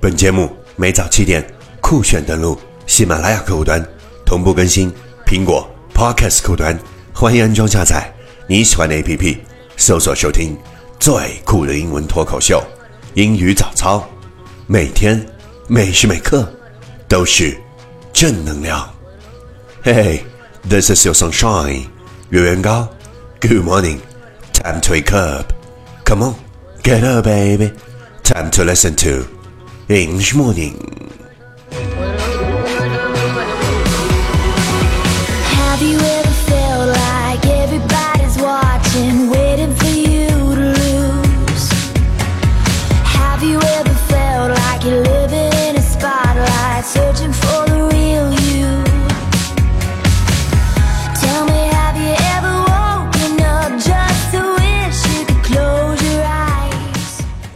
本节目每早七点酷炫登录喜马拉雅客户端，同步更新苹果 Podcast 客户端，欢迎安装下载你喜欢的 APP，搜索收听最酷的英文脱口秀，英语早操，每天每时每刻都是正能量。Hey, this is your sunshine, Yuan Gao. Good morning. Time to wake up. Come on, get up, baby. Time to listen to English morning.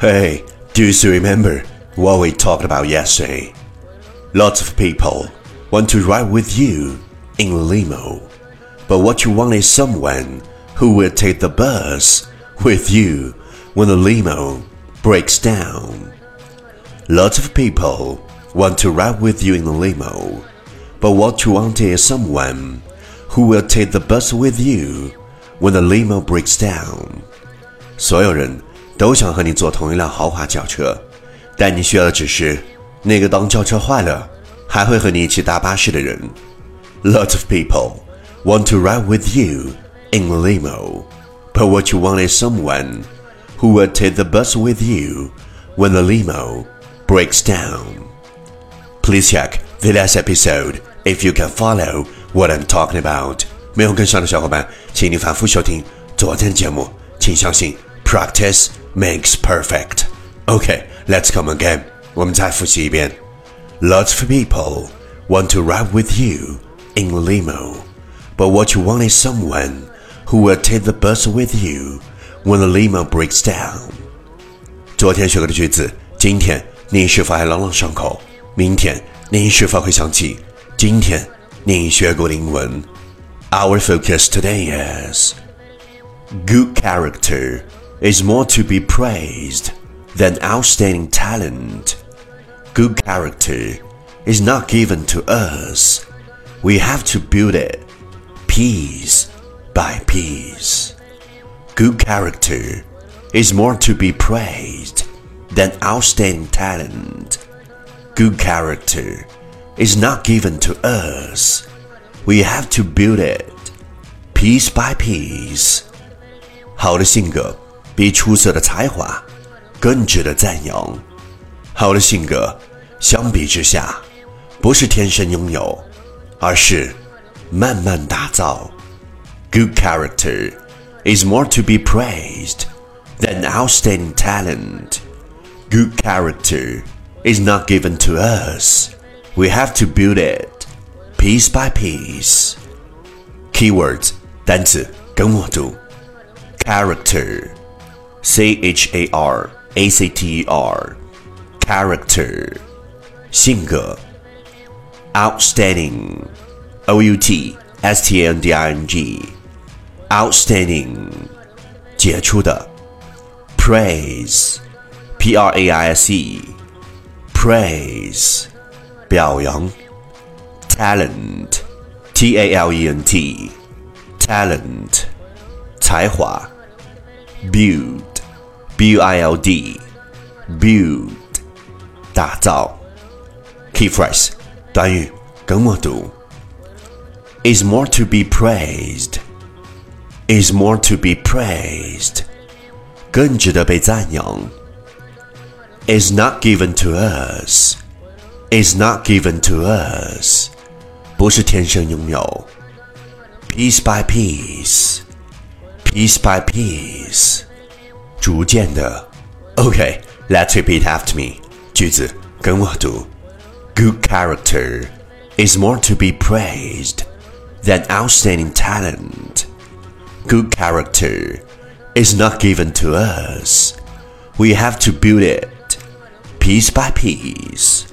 Hey, do you remember what we talked about yesterday? Lots of people want to ride with you in a limo, but what you want is someone who will take the bus with you when the limo breaks down. Lots of people want to ride with you in the limo, but what you want is someone who will take the bus with you when the limo breaks down. 所有人 都想和你坐同一辆豪华轿车，但你需要的只是那个当轿车坏了还会和你一起搭巴士的人。Lots of people want to ride with you in a limo, but what you want is someone who will take the bus with you when the limo breaks down. Please check the last episode if you can follow what I'm talking about. 没有跟上的小伙伴，请你反复收听昨天节目。请相信，practice makes perfect. Okay, let's come again. 我们再复习一遍。Lots of people want to ride with you in a limo, but what you want is someone who will take the bus with you when the limo breaks down. 昨天学过的句子，今天你是否还朗朗上口？明天你是否会想起今天你学过的英文？Our focus today is good character is more to be praised than outstanding talent. Good character is not given to us. We have to build it piece by piece. Good character is more to be praised than outstanding talent. Good character is not given to us. We have to build it piece by piece. 好的性格 比出色的才华更值得赞扬。好的性格相比之下，不是天生拥有，而是慢慢打造。Good character is more to be praised than outstanding talent. Good character is not given to us. We have to build it piece by piece. Keywords 单词跟我读，character, c h a r a c t e r, character 性格，outstanding, o u t s t a n d i n g, outstanding 杰出的，praise, p r a i s e, praise 表扬，talent T A L E N T talent 才华 build B U I L D build 打造 key phrase 短语跟我读 is more to be praised is more to be praised 更值得被赞扬 is not given to us is not given to us 不是天生拥有 piece by piece piece by piece 逐渐的 OK let's repeat after me 句子跟我读 Good character is more to be praised than outstanding talent. Good character is not given to us. We have to build it piece by piece.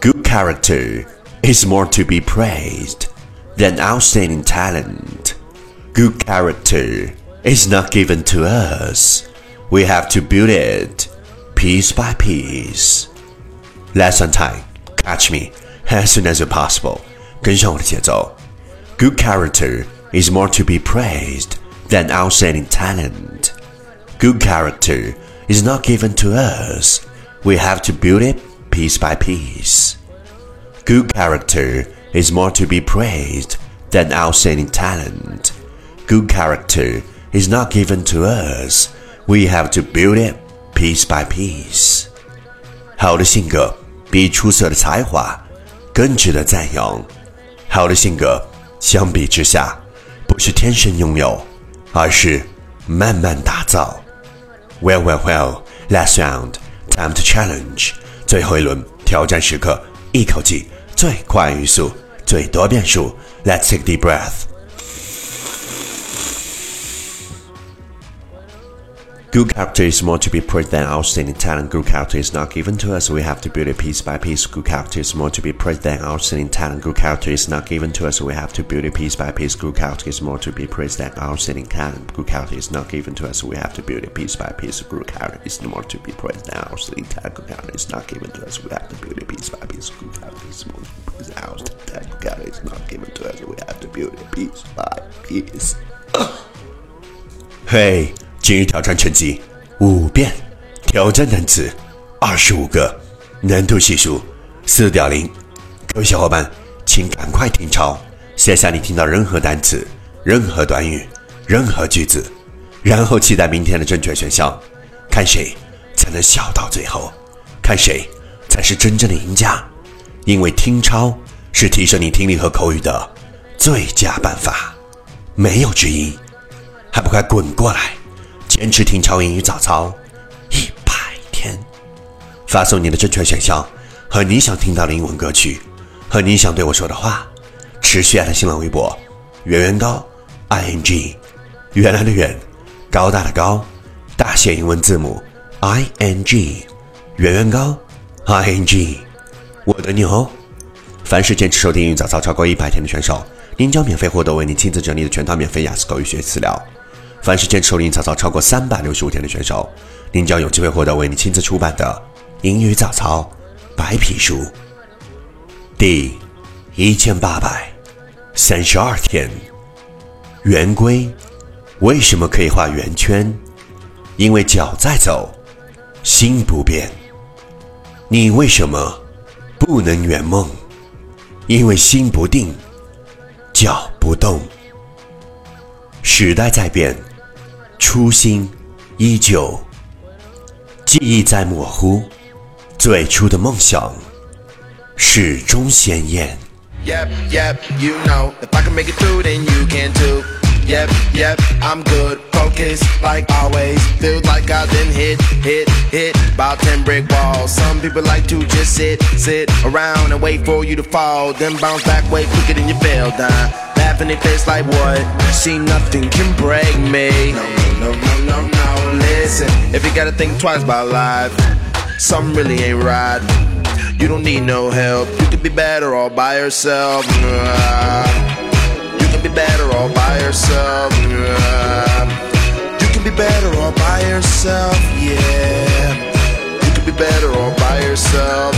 Good character is more to be praised than outstanding talent. Good character is not given to us. We have to build it piece by piece. Lesson time. Catch me as soon as possible. 跟上我的节奏。Good character is more to be praised than outstanding talent. Good character is not given to us. We have to build it piece by piece. Good character is more to be praised than outstanding talent. Good character is not given to us. We have to build it piece by piece. 好的性格比出色的才华更值得赞扬。好的性格相比之下，不是天生拥有，而是慢慢打造。Well, well, well. Last round, time to challenge. 最后一轮挑战时刻，一口气最快语速，最多变数。Let's take a deep breath. Good character is more to be praised than outstanding talent. Good character is not given to us. We have to build it piece by piece. Good character is more to be praised than outstanding talent. Good character is not given to us. We have to build it piece by piece. Good character is more to be praised than outstanding talent. Good character is not given to us. We have to build it piece by piece. Good character is more to be praised than outstanding talent. Good character is not given to us. We have to build it piece by piece. Good character is more to be praised than outstanding talent. Good character is not given to us. We have to build it piece by piece. 嘿，今日挑战成绩五遍，挑战单词二十五个，难度系数四点零。各位小伙伴，请赶快听抄，写下你听到任何单词、任何短语、任何句子，然后期待明天的正确选项，看谁才能笑到最后，看谁才是真正的赢家。因为听抄是提升你听力和口语的最佳办法，没有之一。还不快滚过来！坚持听超英语早操一百天，发送你的正确选项和你想听到的英文歌曲和你想对我说的话，持续爱的新浪微博圆圆高 i n g，原来的圆，高大的高，大写英文字母 i n g，圆圆高 i n g，我等你哦！凡是坚持收听英语早操超过一百天的选手，您将免费获得为您亲自整理的全套免费雅思口语学习资料。凡是坚持收听早操超过三百六十五天的选手，您将有机会获得为你亲自出版的英语早操白皮书。第一千八百三十二天，圆规为什么可以画圆圈？因为脚在走，心不变。你为什么不能圆梦？因为心不定，脚不动。时代在变。初心依旧，记忆在模糊，最初的梦想始终鲜艳。Yep, yep, you know, if I can make it through, then you can too. Yep, yep, I'm good. focused like always. Feels like I've been hit, hit, hit by 10 brick walls. Some people like to just sit, sit around and wait for you to fall. Then bounce back way quicker than you fell down. Laugh in their face like what? See, nothing can break me. No, no, no, no. Listen, if you gotta think twice about life, something really ain't right. You don't need no help. You could be better all by yourself. You can be better all by yourself. You can be better all by yourself. Yeah. You can be better all by yourself.